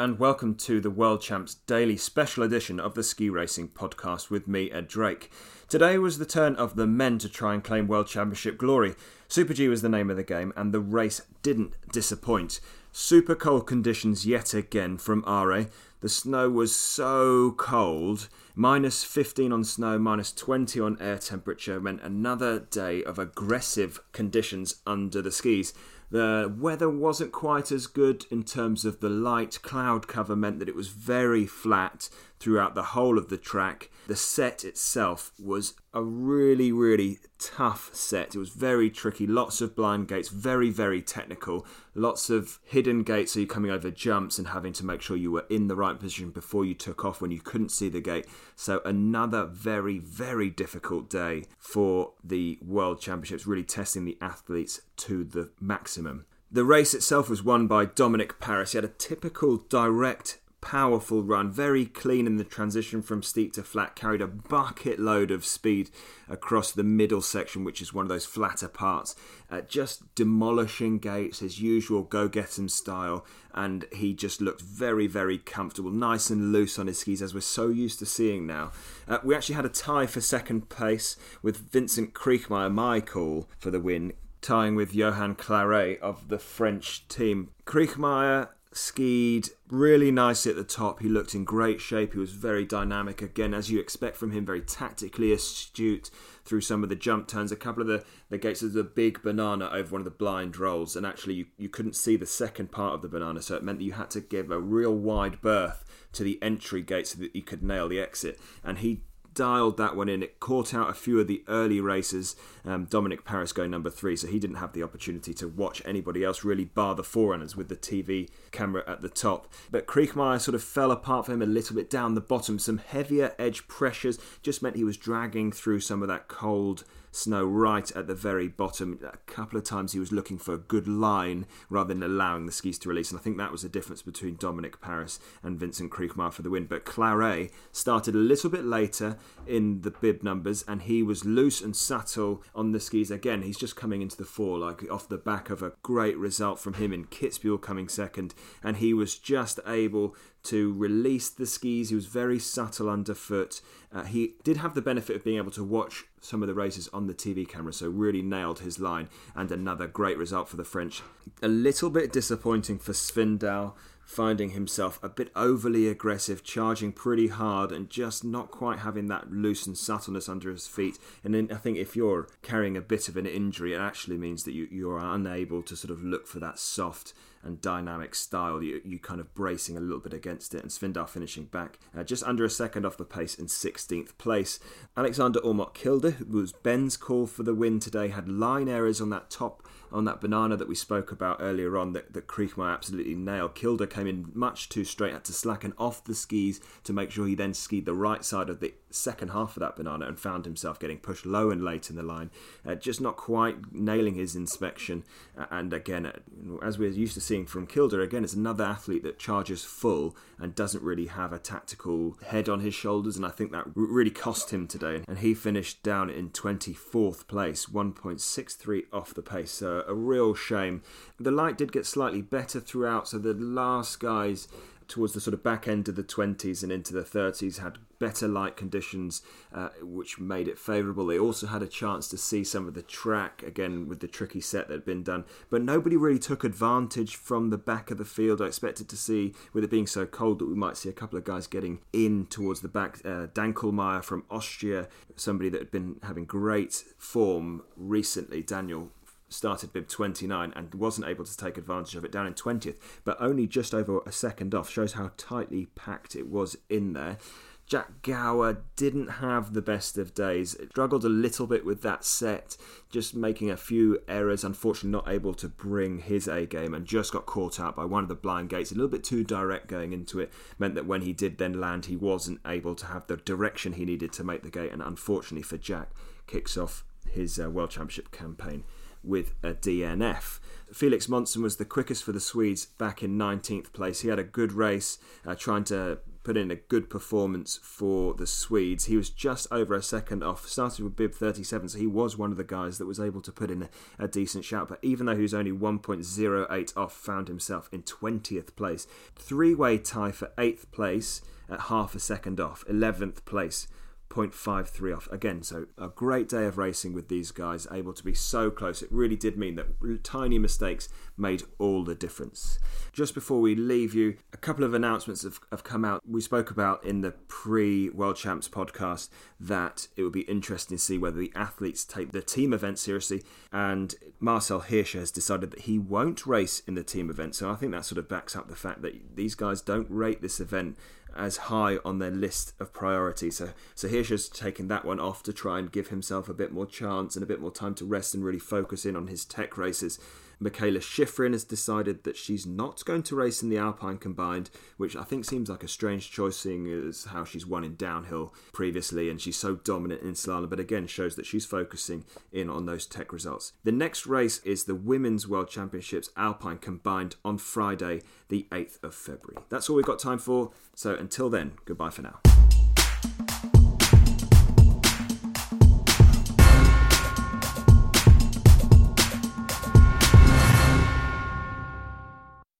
and welcome to the World Champs Daily Special Edition of the Ski Racing Podcast with me, Ed Drake. Today was the turn of the men to try and claim World Championship glory. Super G was the name of the game, and the race didn't disappoint. Super cold conditions yet again from Åre. The snow was so cold. Minus 15 on snow, minus 20 on air temperature meant another day of aggressive conditions under the skis. The weather wasn't quite as good in terms of the light cloud cover, meant that it was very flat throughout the whole of the track. The set itself was a really, really tough set. It was very tricky, lots of blind gates, very, very technical, lots of hidden gates. So you're coming over jumps and having to make sure you were in the right position before you took off when you couldn't see the gate. So another very, very difficult day for the World Championships, really testing the athletes to the maximum. The race itself was won by Dominik Paris. He had a typical direct powerful run, very clean in the transition from steep to flat, carried a bucket load of speed across the middle section, which is one of those flatter parts, uh, just demolishing gates, his usual go get him style, and he just looked very, very comfortable, nice and loose on his skis, as we're so used to seeing now. Uh, we actually had a tie for second place with Vincent Kriechmayr, my call for the win, tying with Johan Clarey of the French team. Kriechmayr skied really nicely at the top. He looked in great shape. He was very dynamic again, as you expect from him, very tactically astute through some of the jump turns. A couple of the, the gates, there's a big banana over one of the blind rolls, and actually you, you couldn't see the second part of the banana, so it meant that you had to give a real wide berth to the entry gate so that you could nail the exit. And he dialed that one in. It caught out a few of the early races. Um, Dominik Paris going number three, so he didn't have the opportunity to watch anybody else really bar the forerunners with the TV camera at the top. But Kriechmayr sort of fell apart for him a little bit down the bottom. Some heavier edge pressures just meant he was dragging through some of that cold snow right at the very bottom. A couple of times he was looking for a good line rather than allowing the skis to release. And I think that was the difference between Dominik Paris and Vincent Kriechmayr for the win. But Clarey started a little bit later in the bib numbers and he was loose and subtle on the skis. Again, he's just coming into the fore, like off the back of a great result from him in Kitzbühel coming second. And he was just able to release the skis. He was very subtle underfoot. Uh, he did have the benefit of being able to watch some of the races on the TV camera, so really nailed his line. And another great result for the French. A little bit disappointing for Svindal finding himself a bit overly aggressive, charging pretty hard, and just not quite having that loose and subtleness under his feet. And then I think if you're carrying a bit of an injury, it actually means that you, you are unable to sort of look for that soft and dynamic style. You, you kind of bracing a little bit against it, and Svindal finishing back uh, just under a second off the pace in 16th place. Aleksander Aamodt Kilde, who was Ben's call for the win today, had line errors on that top on that banana that we spoke about earlier on that, that Kriechmayr absolutely nailed. Kilde came in much too straight, had to slacken off the skis to make sure he then skied the right side of the second half of that banana and found himself getting pushed low and late in the line, uh, just not quite nailing his inspection. Uh, and again, uh, as we're used to seeing from Kilde, again, it's another athlete that charges full and doesn't really have a tactical head on his shoulders. And I think that really cost him today. And he finished down in 24th place, 1.63 off the pace. So a real shame. The light did get slightly better throughout, so the last guys towards the sort of back end of the 20s and into the 30s had better light conditions, uh, which made it favourable. They also had a chance to see some of the track again with the tricky set that had been done, but nobody really took advantage from the back of the field. I expected to see, with it being so cold, that we might see a couple of guys getting in towards the back. Uh, Danklmaier from Austria, somebody that had been having great form recently. Daniel started bib 29 and wasn't able to take advantage of it down in 20th, but only just over a second off. Shows how tightly packed it was in there. Jack Gower didn't have the best of days. Struggled a little bit with that set, just making a few errors. Unfortunately, not able to bring his A game and just got caught out by one of the blind gates. A little bit too direct going into it meant that when he did then land, he wasn't able to have the direction he needed to make the gate. And unfortunately for Jack, kicks off his uh, World Championship campaign with a DNF. Felix Monsén was the quickest for the Swedes back in 19th place. He had a good race, uh, trying to put in a good performance for the Swedes. He was just over a second off, started with bib 37, so he was one of the guys that was able to put in a, a decent shout. But even though he was only 1.08 off, found himself in 20th place. Three way tie for 8th place at half a second off, 11th place 0.53 off. Again, so a great day of racing with these guys, able to be so close. It really did mean that tiny mistakes made all the difference. Just before we leave you, a couple of announcements have, have come out. We spoke about in the pre World Champs podcast that it would be interesting to see whether the athletes take the team event seriously, and Marcel Hirscher has decided that he won't race in the team event. So I think that sort of backs up the fact that these guys don't rate this event as high on their list of priorities. So, so Hirscher's taken that one off to try and give himself a bit more chance and a bit more time to rest and really focus in on his tech races. Mikaela Shiffrin has decided that she's not going to race in the Alpine combined, which I think seems like a strange choice, seeing as how she's won in downhill previously and she's so dominant in slalom. But again, shows that she's focusing in on those tech results. The next race is the Women's World Championships Alpine combined on Friday, the 8th of February. That's all we've got time for. So until then, goodbye for now.